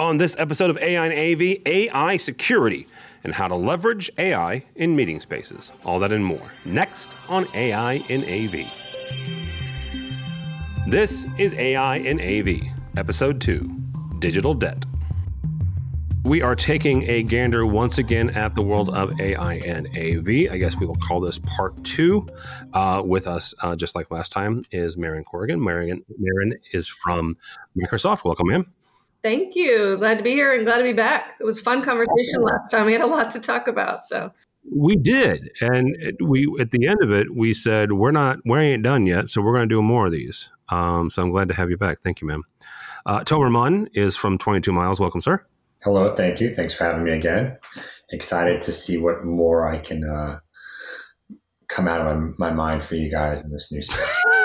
On this episode of AI and AV, AI security and how to leverage AI in meeting spaces. All that and more. Next on AI in AV. This is AI in AV, Episode 2 Digital Debt. We are taking a gander once again at the world of AI and AV. I guess we will call this part two. Uh, with us, uh, just like last time, is Mehryn Corrigan. Mehryn, Mehryn is from Microsoft. Welcome, ma'am. Thank you. Glad to be here and glad to be back. It was a fun conversation last time. We had a lot to talk about. So we did, and we at the end of it, we said we're not, we ain't done yet, so we're going to do more of these. Um, so I'm glad to have you back. Thank you, ma'am. Uh, Tomer Mann is from 22 Miles. Welcome, sir. Hello, thank you. Thanks for having me again. Excited to see what more I can uh, come out of my, my mind for you guys in this new space.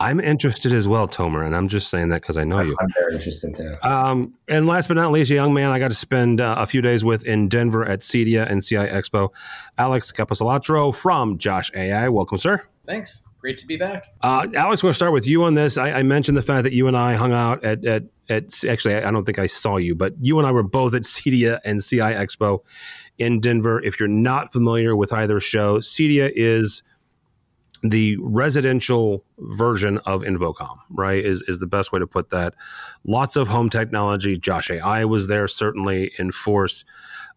I'm interested as well, Tomer, and I'm just saying that because I know I'm, you. I'm very interested too. Um, and last but not least, a young man I got to spend uh, a few days with in Denver at CEDIA and CI Expo, Alex Capecelatro from Josh AI. Welcome, sir. Thanks. Great to be back. Uh, Alex, we'll start with you on this. I, I, mentioned the fact that you and I hung out at, at, at, actually, I don't think I saw you, but you and I were both at CEDIA and CI Expo in Denver. If you're not familiar with either show, CEDIA is the residential version of InfoComm, right? Is, is the best way to put that. Lots of home technology. Josh AI was there, certainly in force.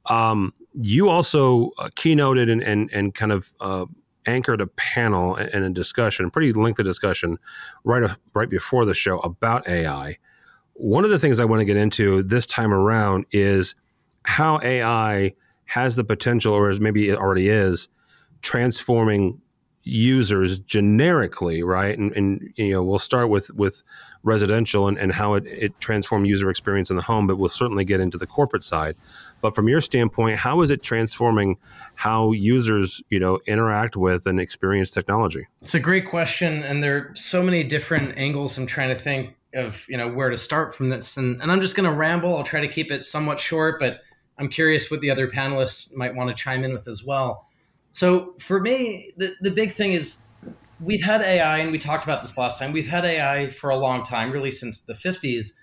Um, you also uh, keynoted and, and, and kind of uh, anchored a panel and a discussion, pretty lengthy discussion, right right before the show about AI. One of the things I want to get into this time around is how AI has the potential, or as maybe it already is, transforming users generically, right? And, and you know, we'll start with with residential and, and how it, it transformed user experience in the home, but we'll certainly get into the corporate side. But from your standpoint, how is it transforming how users, you know, interact with and experience technology? It's a great question, and there are so many different angles. I'm trying to think of, you know, where to start from this, and, and I'm just going to ramble. I'll try to keep it somewhat short, but I'm curious what the other panelists might want to chime in with as well. So for me, the, the big thing is we've had AI, and we talked about this last time. We've had AI for a long time, really since the 50s.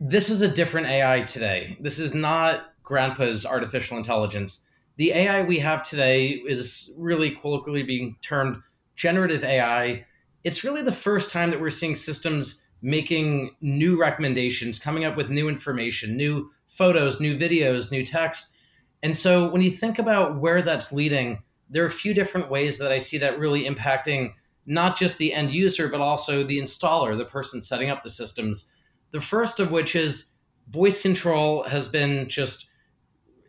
This is a different AI today. This is not grandpa's artificial intelligence. The AI we have today is really colloquially being termed generative AI. It's really the first time that we're seeing systems making new recommendations, coming up with new information, new photos, new videos, new text. And so when you think about where that's leading, there are a few different ways that I see that really impacting not just the end user, but also the installer, the person setting up the systems. The first of which is voice control has been just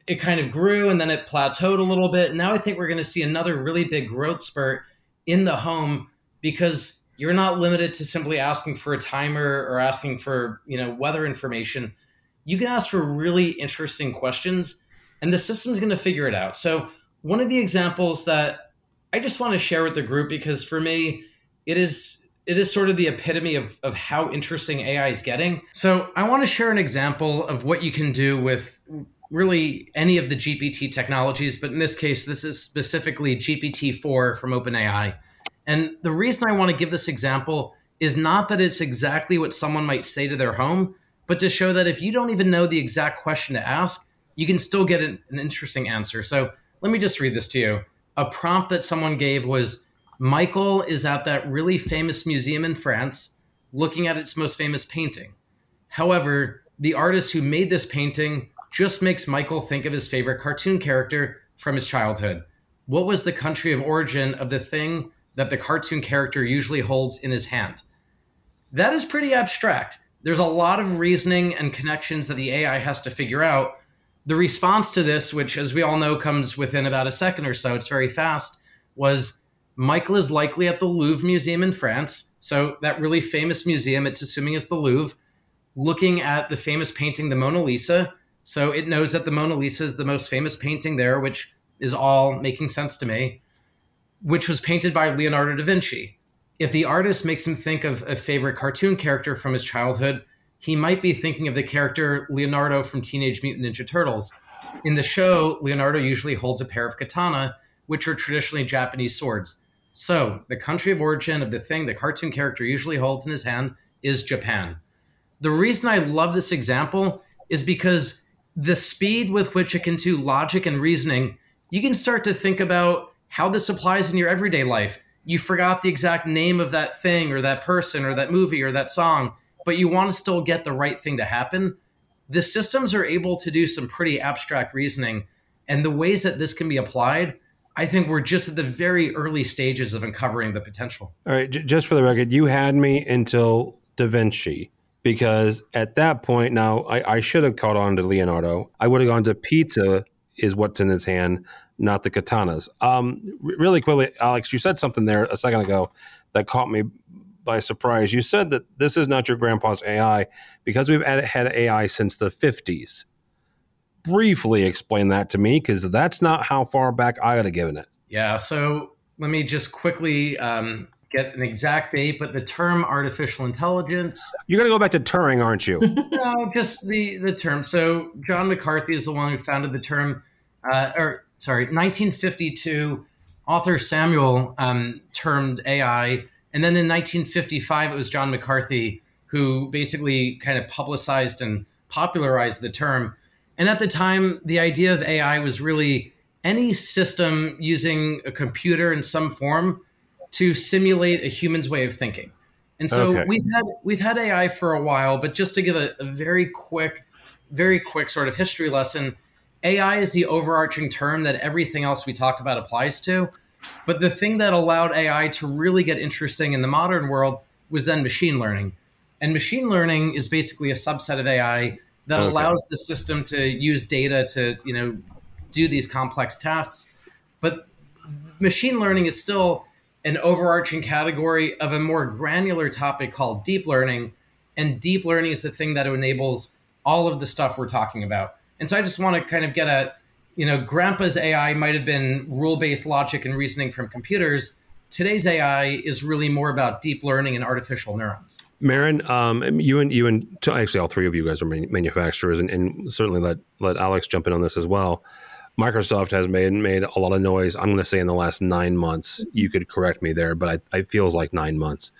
it kind of grew and then it plateaued a little bit. Now I think we're going to see another really big growth spurt in the home because you're not limited to simply asking for a timer or asking for, you know, weather information. You can ask for really interesting questions and the system's going to figure it out. So, one of the examples that I just want to share with the group because for me it is it is sort of the epitome of, of how interesting AI is getting. So I want to share an example of what you can do with really any of the GPT technologies, but in this case, this is specifically GPT-4 from OpenAI. And the reason I want to give this example is not that it's exactly what someone might say to their home, but to show that if you don't even know the exact question to ask, you can still get an, an interesting answer. So let me just read this to you. A prompt that someone gave was Michael is at that really famous museum in France looking at its most famous painting. However, the artist who made this painting just makes Michael think of his favorite cartoon character from his childhood. What was the country of origin of the thing that the cartoon character usually holds in his hand? That is pretty abstract. There's a lot of reasoning and connections that the AI has to figure out. The response to this, which, as we all know, comes within about a second or so, it's very fast, was Michael is likely at the Louvre Museum in France. So, that really famous museum, it's assuming is the Louvre, looking at the famous painting, the Mona Lisa so it knows that the Mona Lisa is the most famous painting there, which is all making sense to me, which was painted by Leonardo da Vinci. If the artist makes him think of a favorite cartoon character from his childhood, he might be thinking of the character Leonardo from Teenage Mutant Ninja Turtles. In the show, Leonardo usually holds a pair of katana, which are traditionally Japanese swords. So, the country of origin of the thing the cartoon character usually holds in his hand is Japan. The reason I love this example is because the speed with which it can do logic and reasoning, you can start to think about how this applies in your everyday life. You forgot the exact name of that thing or that person or that movie or that song, but you want to still get the right thing to happen. The systems are able to do some pretty abstract reasoning. And the ways that this can be applied, I think we're just at the very early stages of uncovering the potential. All right, j- just for the record, you had me until Da Vinci because at that point, now I, I should have caught on to Leonardo. I would have gone to pizza is what's in his hand, not the katanas. Um, really quickly, Alex, you said something there a second ago that caught me by surprise. You said that this is not your grandpa's AI because we've had AI since the 50s. Briefly explain that to me because that's not how far back I would have given it. Yeah, so let me just quickly um, get an exact date, but the term artificial intelligence. You're going to go back to Turing, aren't you? no, just the the term. So John McCarthy is the one who founded the term, uh, or sorry, 1952. Arthur Samuel um, termed AI, and then in 1955 it was John McCarthy who basically kind of publicized and popularized the term. And at the time, the idea of AI was really any system using a computer in some form to simulate a human's way of thinking. And so okay. we've had we've had AI for a while, but just to give a, a very quick, very quick sort of history lesson, AI is the overarching term that everything else we talk about applies to. But the thing that allowed AI to really get interesting in the modern world was then machine learning. And machine learning is basically a subset of AI that okay. allows the system to use data to, you know, do these complex tasks. But machine learning is still an overarching category of a more granular topic called deep learning. And deep learning is the thing that enables all of the stuff we're talking about. And so I just want to kind of get at, you know, grandpa's AI might have been rule based logic and reasoning from computers. Today's AI is really more about deep learning and artificial neurons. Mehryn, um, you and you and actually all three of you guys are manufacturers, and, and certainly let let Alex jump in on this as well. Microsoft has made made a lot of noise. I'm going to say in the last nine months. You could correct me there, but I, it feels like nine months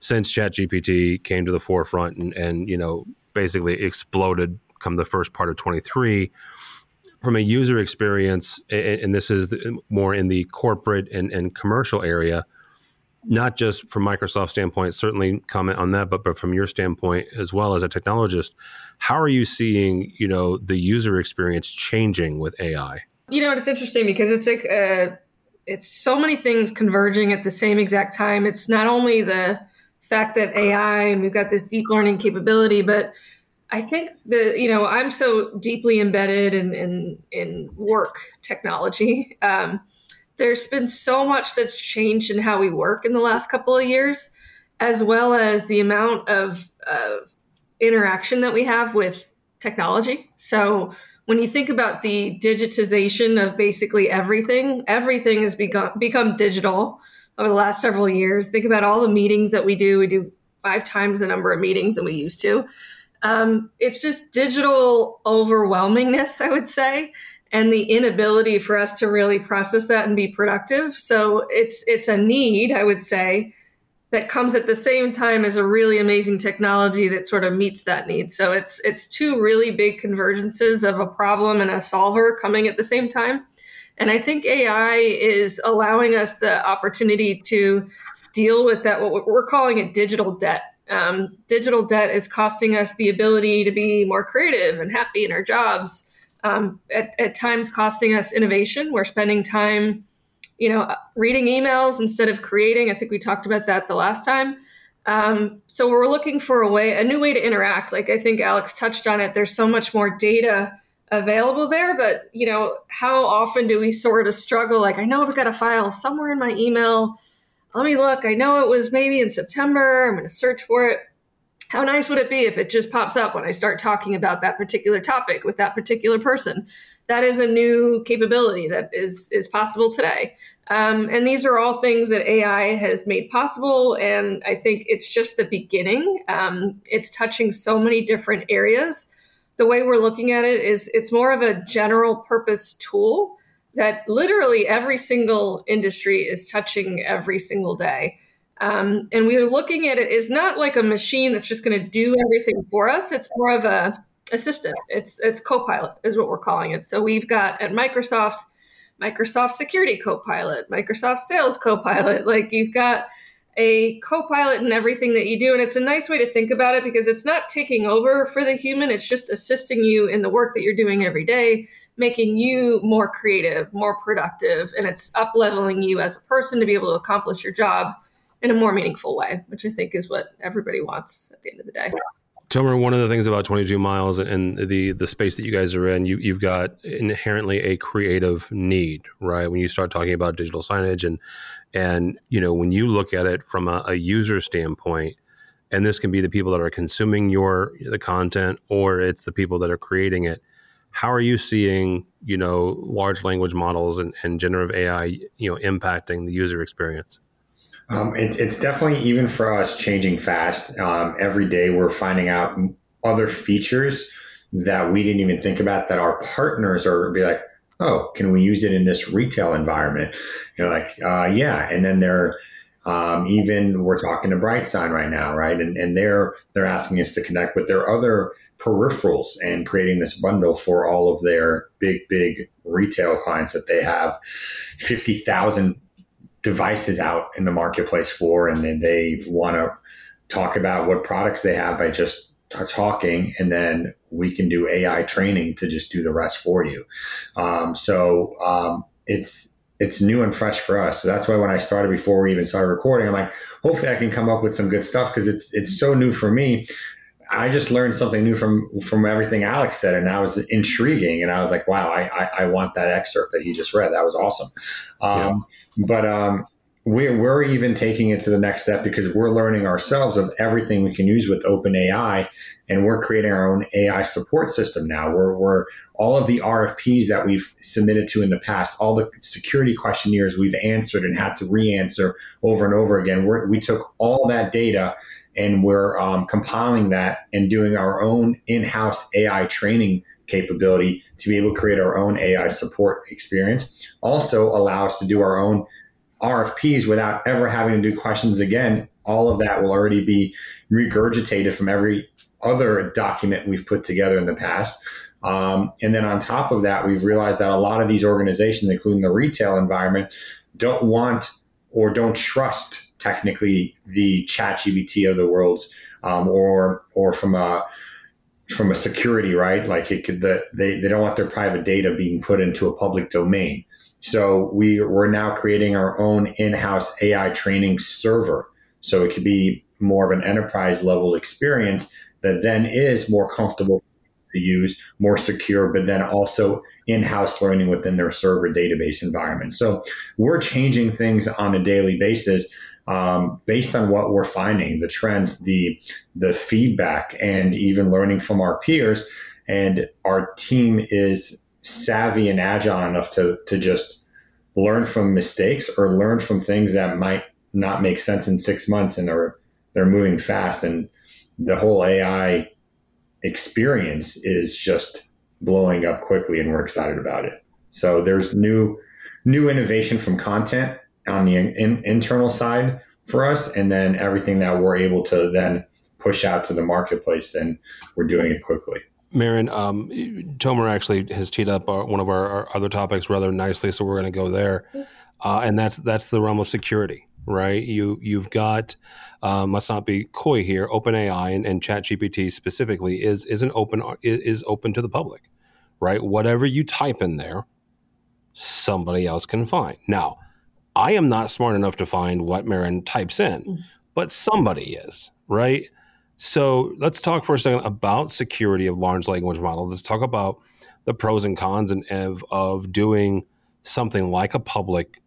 since ChatGPT came to the forefront and, and you know basically exploded come the first part of 23 from a user experience and, this is more in the corporate and, and commercial area not just from microsoft standpoint certainly comment on that but, but from your standpoint as well as a technologist how are you seeing, you know, the user experience changing with AI? You know, it's interesting because it's like uh, it's so many things converging at the same exact time. It's not only the fact that AI and we've got this deep learning capability, but I think the you know I'm so deeply embedded in in, in work technology. Um, there's been so much that's changed in how we work in the last couple of years, as well as the amount of, of interaction that we have with technology. So when you think about the digitization of basically everything, everything has become become digital over the last several years. Think about all the meetings that we do. We do five times the number of meetings than we used to. Um, it's just digital overwhelmingness, I would say, and the inability for us to really process that and be productive. So it's it's a need, I would say, that comes at the same time as a really amazing technology that sort of meets that need. So it's it's two really big convergences of a problem and a solver coming at the same time. And I think AI is allowing us the opportunity to deal with that what we're calling it digital debt. Um, digital debt is costing us the ability to be more creative and happy in our jobs. Um, at, at times, costing us innovation. We're spending time you know, reading emails instead of creating. I think we talked about that the last time. Um, so we're looking for a way, a new way to interact. Like I think Alex touched on it. There's so much more data available there, but you know, how often do we sort of struggle? Like I know I've got a file somewhere in my email. Let me look. I know it was maybe in September. I'm going to search for it. How nice would it be if it just pops up when I start talking about that particular topic with that particular person? that is a new capability that is is possible today. Um, and these are all things that AI has made possible. And I think it's just the beginning. Um, it's touching so many different areas. The way we're looking at it is it's more of a general purpose tool that literally every single industry is touching every single day. Um, and we're looking at it is not like a machine that's just going to do everything for us. It's more of a assistant. It's it's Copilot is what we're calling it. So we've got at Microsoft, Microsoft Security Copilot, Microsoft Sales Copilot. Like you've got a co-pilot in everything that you do and it's a nice way to think about it because it's not taking over for the human it's just assisting you in the work that you're doing every day making you more creative more productive and it's up leveling you as a person to be able to accomplish your job in a more meaningful way which i think is what everybody wants at the end of the day Tomer, one of the things about 22 miles and the the space that you guys are in, you, you've got inherently a creative need, right? When you start talking about digital signage and and you know when you look at it from a, a user standpoint, and this can be the people that are consuming your the content, or it's the people that are creating it. How are you seeing you know large language models and, and generative AI you know impacting the user experience? Um, it, it's definitely even for us changing fast. Um, every day we're finding out other features that we didn't even think about that our partners are be like, oh, can we use it in this retail environment? You're like, uh, yeah, and then they're um, even we're talking to Brightsign right now, right? And and they're they're asking us to connect with their other peripherals and creating this bundle for all of their big big retail clients that they have, fifty thousand devices out in the marketplace for, and then they want to talk about what products they have by just t- talking, and then we can do AI training to just do the rest for you. Um, so um, it's it's new and fresh for us. So that's why when I started before we even started recording, I'm like, hopefully I can come up with some good stuff because it's it's so new for me. I just learned something new from from everything Alex said, and that was intriguing. And I was like, wow, I, I, I want that excerpt that he just read. That was awesome. Um, yeah. But um, we're, we're even taking it to the next step because we're learning ourselves of everything we can use with OpenAI, and we're creating our own AI support system now. We're, we're all of the RFPs that we've submitted to in the past, all the security questionnaires we've answered and had to re-answer over and over again. We're, we took all that data and we're um, compiling that and doing our own in-house AI training capability to be able to create our own AI support experience. Also allow us to do our own RFPs without ever having to do questions again. All of that will already be regurgitated from every other document we've put together in the past. Um, and then on top of that, we've realized that a lot of these organizations, including the retail environment, don't want or don't trust technically the chat GPT of the world um, or or from a from a security right like it could the, they, they don't want their private data being put into a public domain so we we're now creating our own in-house AI training server so it could be more of an enterprise level experience that then is more comfortable to use, more secure, but then also in-house learning within their server database environment. So we're changing things on a daily basis um, based on what we're finding, the trends, the the feedback, and even learning from our peers. And our team is savvy and agile enough to to just learn from mistakes or learn from things that might not make sense in six months, and they're they're moving fast. And the whole AI experience is just blowing up quickly, and we're excited about it. So there's new new innovation from content on the in, internal side for us, and then everything that we're able to then push out to the marketplace, and we're doing it quickly. Mehryn, um, Tomer actually has teed up our, one of our, our, other topics rather nicely, so we're going to go there, uh, and that's that's the realm of security, right? You you've got um, let's not be coy here. OpenAI and, and ChatGPT specifically is is an open is open to the public, right? Whatever you type in there, somebody else can find. Now, I am not smart enough to find what Mehryn types in, mm. but somebody is, right? So let's talk for a second about security of large language models. Let's talk about the pros and cons and of, of doing something like a public,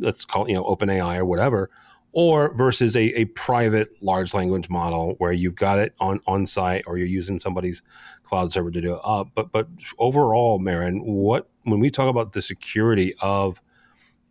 let's call it, you know, OpenAI or whatever, or versus a, a private large language model where you've got it on, on site or you're using somebody's cloud server to do it up. But but overall, Mehryn, what when we talk about the security of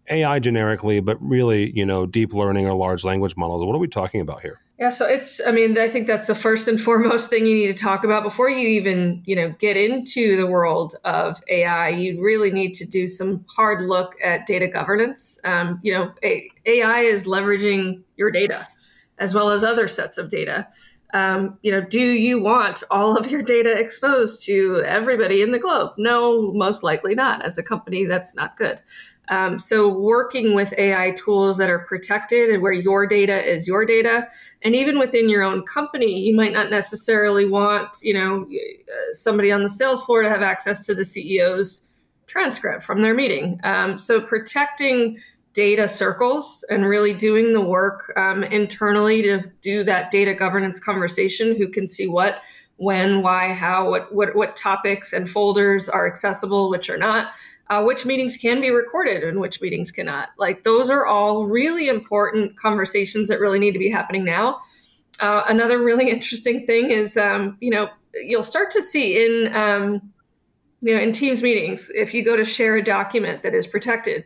AI generically, but really, you know, deep learning or large language models. What are we talking about here? Yeah, so it's I mean, I think that's the first and foremost thing you need to talk about before you even, you know, get into the world of AI. You really need to do some hard look at data governance. Um, you know, AI is leveraging your data as well as other sets of data. Um, you know, do you want all of your data exposed to everybody in the globe? No, most likely not. As a company, that's not good. Um, so, working with AI tools that are protected and where your data is your data, and even within your own company, you might not necessarily want, you know, somebody on the sales floor to have access to the CEO's transcript from their meeting. Um, so, protecting data circles and really doing the work um, internally to do that data governance conversation. Who can see what, when, why, how, what, what, what topics and folders are accessible, which are not uh, which meetings can be recorded and which meetings cannot. Like those are all really important conversations that really need to be happening now. Uh, another really interesting thing is, um, you know, you'll start to see in, um, you know, in Teams meetings, if you go to share a document that is protected,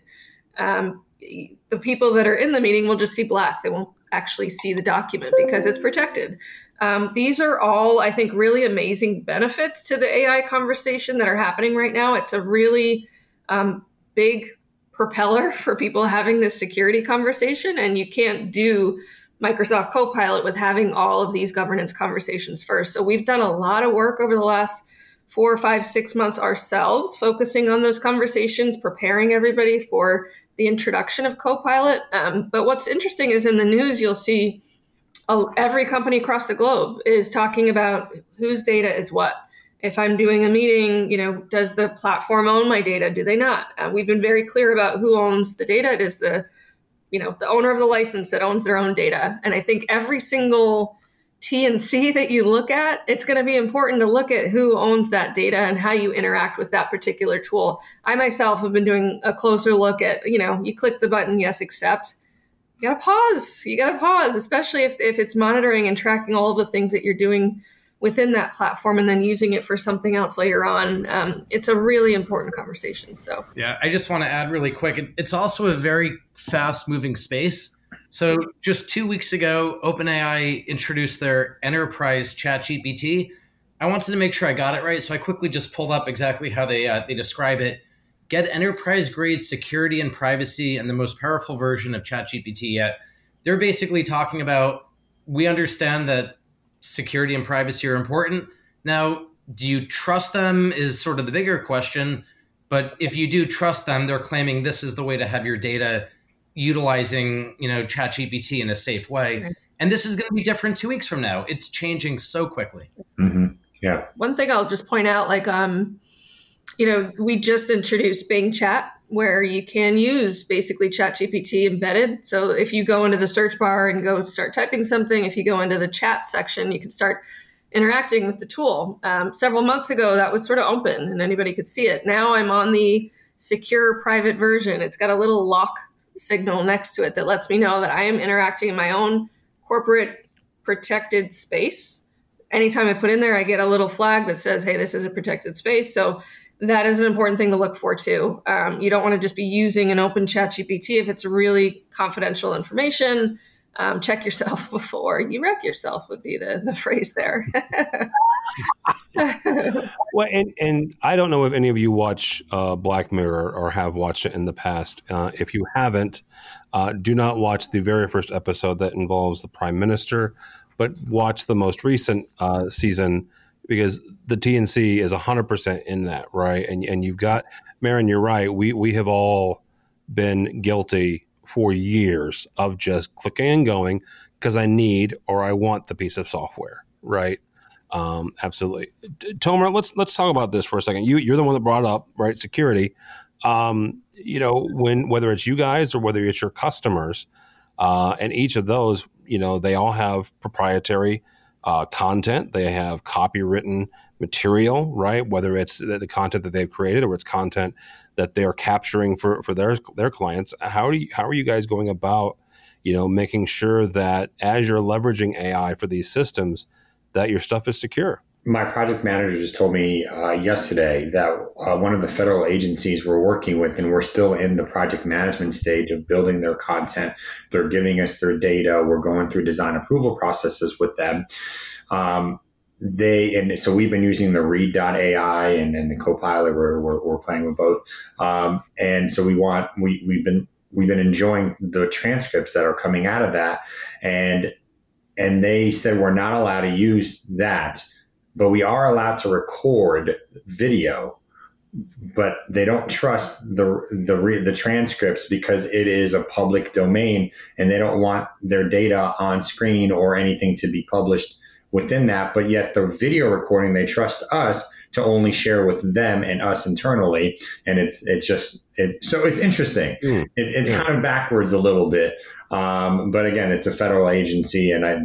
um, the people that are in the meeting will just see black. They won't actually see the document because it's protected. Um, these are all, I think, really amazing benefits to the AI conversation that are happening right now. It's a really um, big propeller for people having this security conversation. And you can't do Microsoft Copilot with having all of these governance conversations first. So we've done a lot of work over the last four, five, six months ourselves, focusing on those conversations, preparing everybody for the introduction of Copilot. Um, but what's interesting is in the news, you'll see uh, every company across the globe is talking about whose data is what if I'm doing a meeting, you know, does the platform own my data? Do they not? Uh, we've been very clear about who owns the data. It is the, you know, the owner of the license that owns their own data. And I think every single T and C that you look at, it's going to be important to look at who owns that data and how you interact with that particular tool. I myself have been doing a closer look at, you know, you click the button, yes, accept. You got to pause. You got to pause, especially if, if it's monitoring and tracking all of the things that you're doing within that platform and then using it for something else later on. Um, it's a really important conversation. So, yeah, I just want to add really quick it's also a very fast moving space. So, just two weeks ago, OpenAI introduced their enterprise chat GPT. I wanted to make sure I got it right. So, I quickly just pulled up exactly how they, uh, they describe it. Get enterprise grade security and privacy and the most powerful version of ChatGPT yet. They're basically talking about we understand that security and privacy are important. Now, do you trust them is sort of the bigger question. But if you do trust them, they're claiming this is the way to have your data utilizing, you know, ChatGPT in a safe way. And this is going to be different two weeks from now. It's changing so quickly. Mm-hmm. Yeah. One thing I'll just point out, like, um, you know, we just introduced Bing Chat where you can use basically ChatGPT embedded. So if you go into the search bar and go start typing something, if you go into the chat section, you can start interacting with the tool. Um, several months ago, that was sort of open and anybody could see it. Now I'm on the secure private version. It's got a little lock signal next to it that lets me know that I am interacting in my own corporate protected space. Anytime I put in there, I get a little flag that says, hey, this is a protected space. So that is an important thing to look for too. Um, you don't want to just be using an open chat GPT if it's really confidential information. Um, check yourself before you wreck yourself would be the, the phrase there. well, and, and I don't know if any of you watch uh, Black Mirror or have watched it in the past. Uh, if you haven't, uh, do not watch the very first episode that involves the prime minister, but watch the most recent uh, season because the TNC is 100% in that, right? And and you've got Mehryn, you're right. We we have all been guilty for years of just clicking and going because I need or I want the piece of software, right? Um, absolutely. Tomer, let's let's talk about this for a second. You you're the one that brought up right security. Um, you know when whether it's you guys or whether it's your customers, uh, and each of those, you know, they all have proprietary uh, content. They have copywritten material, right? Whether it's the, the, content that they've created or it's content that they're capturing for, for their their clients. How do you, how are you guys going about, you know, making sure that as you're leveraging AI for these systems, that your stuff is secure? My project manager just told me uh, yesterday that uh, one of the federal agencies we're working with, and we're still in the project management stage of building their content. They're giving us their data. We're going through design approval processes with them. Um, they and so we've been using the read.ai and, and the copilot we're, we're, we're playing with both um, and so we want we, we've been we've been enjoying the transcripts that are coming out of that and and they said we're not allowed to use that, but we are allowed to record video. But they don't trust the the the transcripts because it is a public domain, and they don't want their data on screen or anything to be published within that. But yet the video recording, they trust us to only share with them and us internally. And it's it's just it, so it's interesting. Mm. It, it's yeah. kind of backwards a little bit, um, but again, it's a federal agency, and I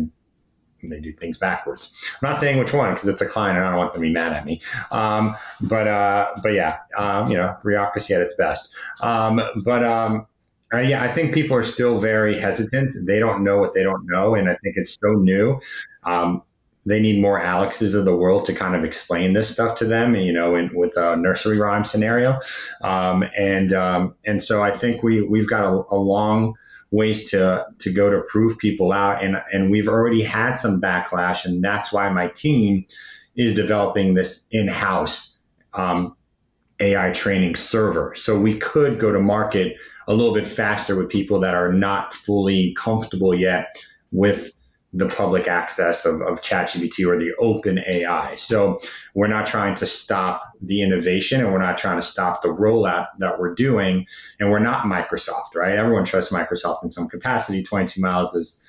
they do things backwards. I'm not saying which one because it's a client and I don't want them to be mad at me. Um, but uh, but yeah, um, you know, bureaucracy at its best. Um, but um, uh, yeah, I think people are still very hesitant. They don't know what they don't know, and I think it's so new. Um, they need more Alexes of the world to kind of explain this stuff to them, you know, in, with a nursery rhyme scenario. Um, and and so I think we we've got a, a, long ways to to go to prove people out, and and we've already had some backlash, and that's why my team is developing this in-house um, AI training server. So we could go to market a little bit faster with people that are not fully comfortable yet with the public access of, of ChatGPT or the open AI. So we're not trying to stop the innovation and we're not trying to stop the rollout that we're doing. And we're not Microsoft, right? Everyone trusts Microsoft in some capacity. 22 miles is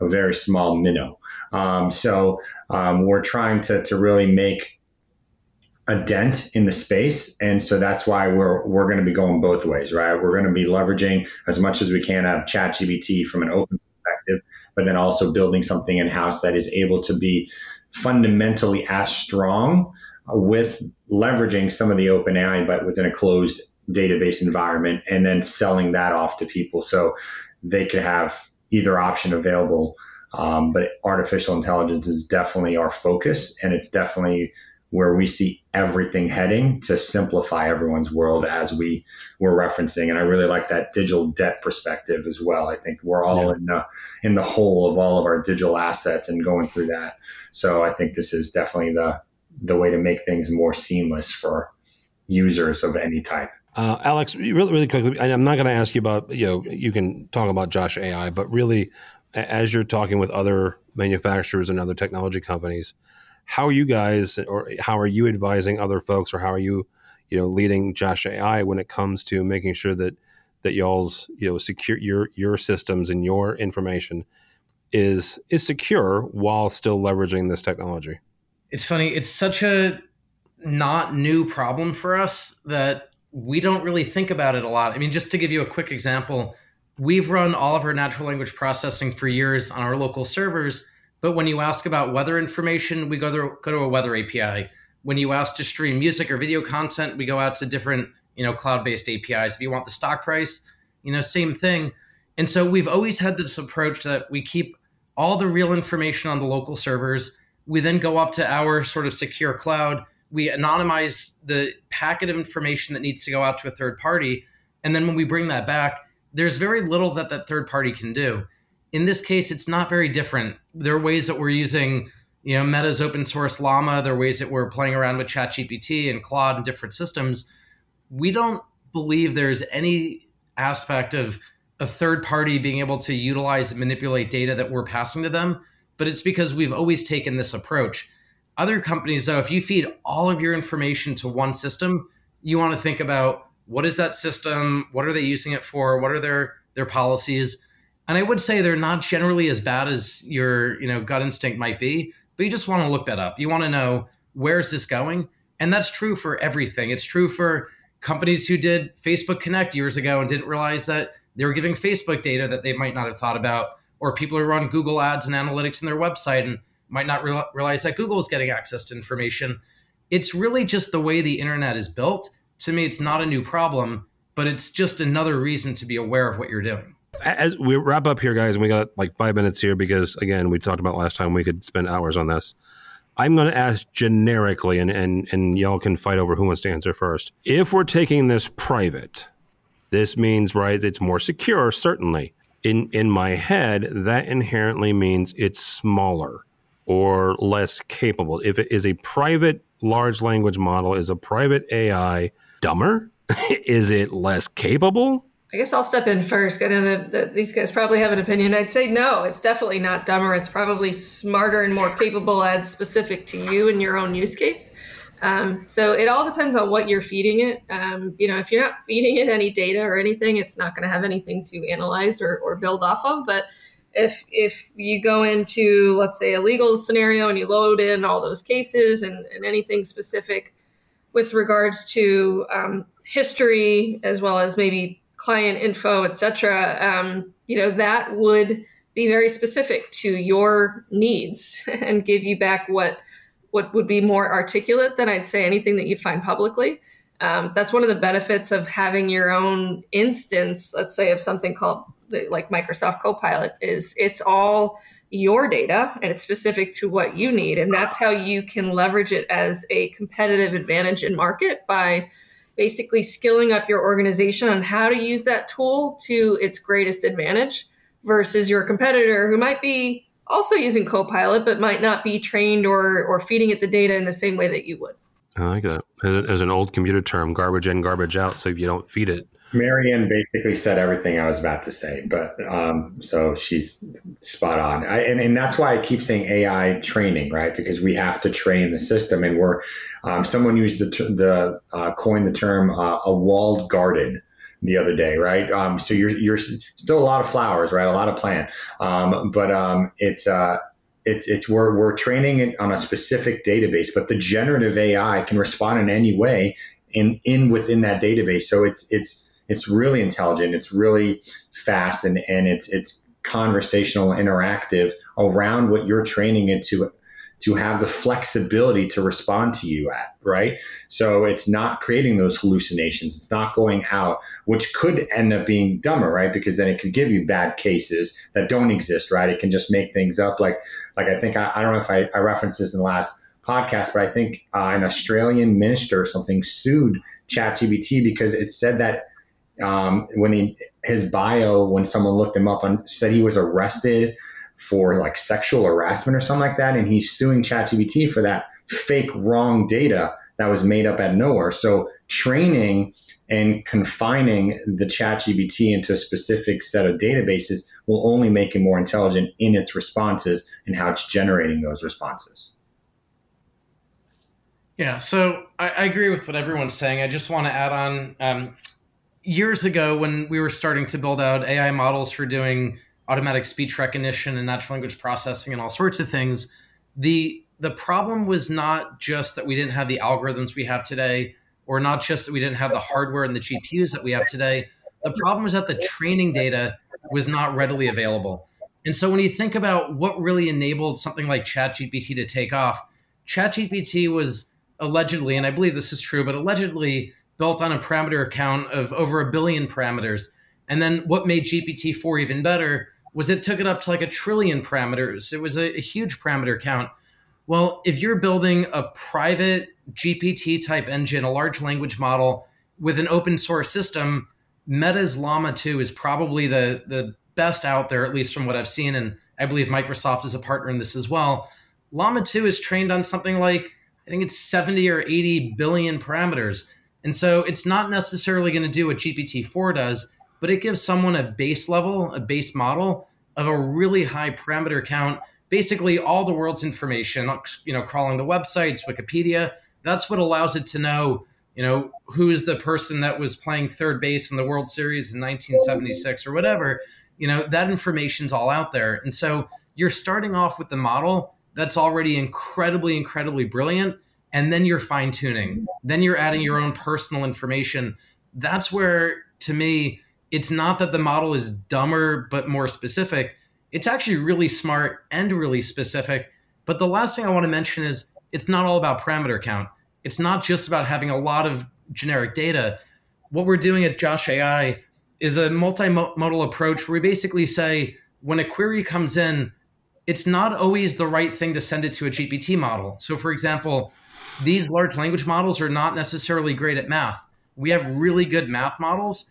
a very small minnow. Um, so um, we're trying to, to really make a dent in the space. And so that's why we're, we're going to be going both ways, right? We're going to be leveraging as much as we can of ChatGPT from an open perspective but then also building something in house that is able to be fundamentally as strong with leveraging some of the open AI, but within a closed database environment, and then selling that off to people so they could have either option available. Um, but artificial intelligence is definitely our focus, and it's definitely where we see everything heading to simplify everyone's world as we were referencing. And I really like that digital debt perspective as well. I think we're all yeah. in the in the whole of all of our digital assets and going through that. So I think this is definitely the the way to make things more seamless for users of any type. Uh, Alex, really, really quickly, I'm not going to ask you about, you know, you can talk about Josh AI, but really, as you're talking with other manufacturers and other technology companies, how are you guys, or how are you advising other folks, or how are you, you know, leading Josh AI when it comes to making sure that that y'all's, you know, secure your your systems and your information is is secure while still leveraging this technology? It's funny. It's such a not new problem for us that we don't really think about it a lot. I mean, just to give you a quick example, we've run all of our natural language processing for years on our local servers but when you ask about weather information, we go to, go to a weather API. When you ask to stream music or video content, we go out to different, you know, cloud-based APIs. If you want the stock price, you know, same thing. And so we've always had this approach that we keep all the real information on the local servers. We then go up to our sort of secure cloud. We anonymize the packet of information that needs to go out to a third party. And then when we bring that back, there's very little that that third party can do in this case, it's not very different. There are ways that we're using, you know, Meta's open source Llama. There are ways that we're playing around with ChatGPT and Claude and different systems. We don't believe there's any aspect of a third party being able to utilize and manipulate data that we're passing to them, but it's because we've always taken this approach. Other companies, though, if you feed all of your information to one system, you want to think about what is that system? What are they using it for? What are their their policies? And I would say they're not generally as bad as your, you know, gut instinct might be, but you just want to look that up. You want to know where's this going? And that's true for everything. It's true for companies who did Facebook Connect years ago and didn't realize that they were giving Facebook data that they might not have thought about, or people who run Google ads and analytics in their website and might not re- realize that Google is getting access to information. It's really just the way the internet is built. To me, it's not a new problem, but it's just another reason to be aware of what you're doing as we wrap up here, guys, and we got like five minutes here because again, we talked about last time we could spend hours on this. I'm going to ask generically, and, and and y'all can fight over who wants to answer first. If we're taking this private, this means right, it's more secure, certainly. In in my head, that inherently means it's smaller or less capable. If it is a private large language model, is a private AI dumber? is it less capable? I guess I'll step in first. I know that, that, these guys probably have an opinion. I'd say no, it's definitely not dumber. It's probably smarter and more capable as specific to you and your own use case. Um, so it all depends on what you're feeding it. Um, you know, if you're not feeding it any data or anything, it's not going to have anything to analyze or, or build off of. But if if you go into let's say a legal scenario and you load in all those cases and, and anything specific with regards to um, history as well as maybe client info, etc., um, you know, that would be very specific to your needs and give you back what what would be more articulate than I'd say anything that you'd find publicly. Um, that's one of the benefits of having your own instance, let's say, of something called like Microsoft Copilot. Is it's all your data and it's specific to what you need, and that's how you can leverage it as a competitive advantage in market by basically skilling up your organization on how to use that tool to its greatest advantage versus your competitor who might be also using Copilot but might not be trained or or feeding it the data in the same way that you would. I like that. As, an old computer term, garbage in, garbage out. So if you don't feed it, Mehryn basically said everything I was about to say, but um, so she's spot on. I, and, and that's why I keep saying AI training, right? Because we have to train the system, and we're um, someone used the the uh, coined the term uh, a walled garden the other day, right? Um, so you're you're still a lot of flowers, right? A lot of plant, um, but um, it's uh, it's it's we're we're training it on a specific database, but the generative AI can respond in any way in in within that database. So it's it's it's really intelligent. It's really fast and, and it's, it's conversational, interactive around what you're training it to, to have the flexibility to respond to you at, right? So it's not creating those hallucinations. It's not going out, which could end up being dumber, right? Because then it could give you bad cases that don't exist, right? It can just make things up. Like, like I think, I, I don't know if I, I referenced this in the last podcast, but I think uh, an Australian minister or something sued ChatGPT because it said that um, when he his bio when someone looked him up and said he was arrested for like sexual harassment or something like that, and he's suing ChatGPT for that fake wrong data that was made up at nowhere. So training and confining the ChatGPT into a specific set of databases will only make it more intelligent in its responses and how it's generating those responses. Yeah, so I, I, agree with what everyone's saying. I just want to add on. Um, years ago when we were starting to build out AI models for doing automatic speech recognition and natural language processing and all sorts of things, the the problem was not just that we didn't have the algorithms we have today, or not just that we didn't have the hardware and the GPUs that we have today. The problem was that the training data was not readily available. And so when you think about what really enabled something like ChatGPT to take off, ChatGPT was allegedly, and I believe this is true, but allegedly built on a parameter count of over a billion parameters. And then what made GPT-4 even better was it took it up to like a trillion parameters. It was a, a huge parameter count. Well, if you're building a private GPT type engine, a large language model with an open source system, Meta's Llama 2 is probably the, the best out there, at least from what I've seen. And I believe Microsoft is a partner in this as well. Llama 2 is trained on something like, I think it's 70 or 80 billion parameters. And so it's not necessarily going to do what GPT-4 does, but it gives someone a base level, a base model of a really high parameter count, basically all the world's information, you know, crawling the websites, Wikipedia. That's what allows it to know, you know, who's the person that was playing third base in the World Series in 1976 or whatever. You know, that information's all out there. And so you're starting off with the model that's already incredibly, incredibly brilliant and then you're fine tuning. Then you're adding your own personal information. That's where, to me, it's not that the model is dumber but more specific. It's actually really smart and really specific. But the last thing I want to mention is it's not all about parameter count. It's not just about having a lot of generic data. What we're doing at Josh AI is a multimodal approach where we basically say when a query comes in, it's not always the right thing to send it to a GPT model. So, for example, these large language models are not necessarily great at math. We have really good math models.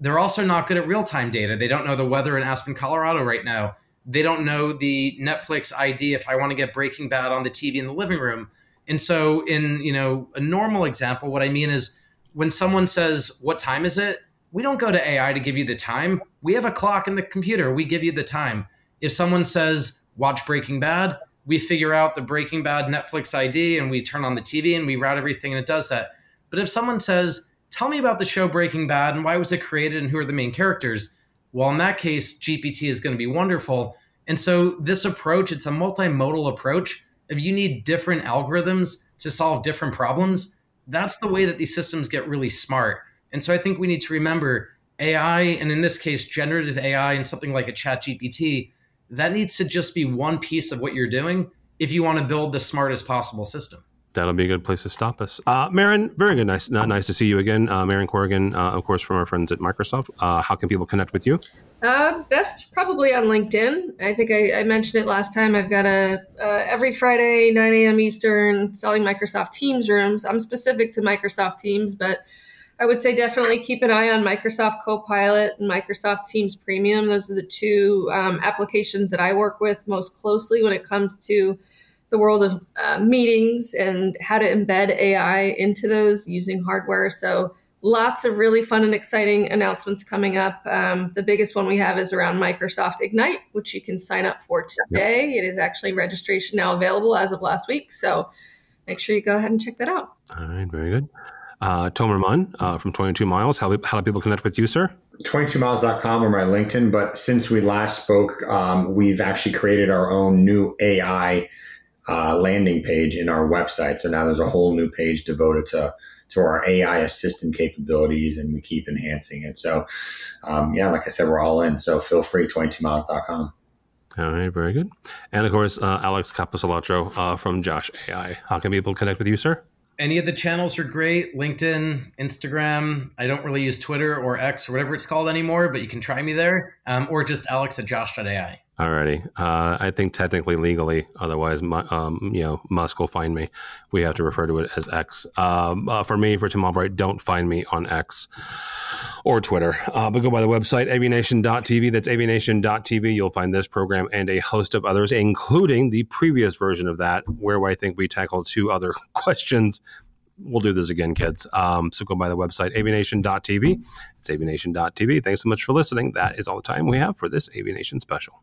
They're also not good at real time data. They don't know the weather in Aspen, Colorado right now. They don't know the Netflix ID if I want to get Breaking Bad on the TV in the living room. And so, in you know a normal example, what I mean is when someone says, "What time is it?" we don't go to AI to give you the time. We have a clock in the computer. We give you the time. If someone says, watch Breaking Bad, we figure out the Breaking Bad Netflix ID and we turn on the TV and we route everything and it does that. But if someone says, tell me about the show Breaking Bad and why was it created and who are the main characters? Well, in that case, GPT is going to be wonderful. And so this approach, it's a multimodal approach. If you need different algorithms to solve different problems, that's the way that these systems get really smart. And so I think we need to remember AI, and in this case, generative AI and something like a chat GPT, that needs to just be one piece of what you're doing if you want to build the smartest possible system. That'll be a good place to stop us. Uh, Mehryn, very good. Nice, not nice to see you again. Uh, Mehryn Corrigan, uh, of course, from our friends at Microsoft. Uh, how can people connect with you? Uh, best probably on LinkedIn. I think I, I mentioned it last time. I've got a uh, every Friday, 9 a.m. Eastern, selling Microsoft Teams rooms. I'm specific to Microsoft Teams, but I would say definitely keep an eye on Microsoft Copilot and Microsoft Teams Premium. Those are the two um, applications that I work with most closely when it comes to the world of uh, meetings and how to embed AI into those using hardware. So, lots of really fun and exciting announcements coming up. Um, the biggest one we have is around Microsoft Ignite, which you can sign up for today. It is actually registration now available as of last week. So, make sure you go ahead and check that out. All right, very good. Uh, Tomer Mann uh, from 22 Miles. How, how do people connect with you, sir? 22miles.com or my LinkedIn. But since we last spoke, um, we've actually created our own new AI uh, landing page in our website. So now there's a whole new page devoted to to our AI assistant capabilities, and we keep enhancing it. So, um, yeah, like I said, we're all in. So feel free, 22miles.com. All right, very good. And of course, uh, Alex Capecelatro uh, from Josh AI. How can people connect with you, sir? Any of the channels are great. Linkedin instagram i don't really use twitter or x or whatever it's called anymore but you can try me there. Um, or just alex at josh.ai Alrighty. Uh, I think technically, legally, otherwise, um, you know, Musk will find me. We have to refer to it as X. Um, uh, for me, for Tim Albright, don't find me on X or Twitter. Uh, but go by the website, avnation.tv. That's avnation.tv. You'll find this program and a host of others, including the previous version of that, where I think we tackled two other questions. We'll do this again, kids. Um, so go by the website, avnation.tv. It's avnation.tv. Thanks so much for listening. That is all the time we have for this Avnation special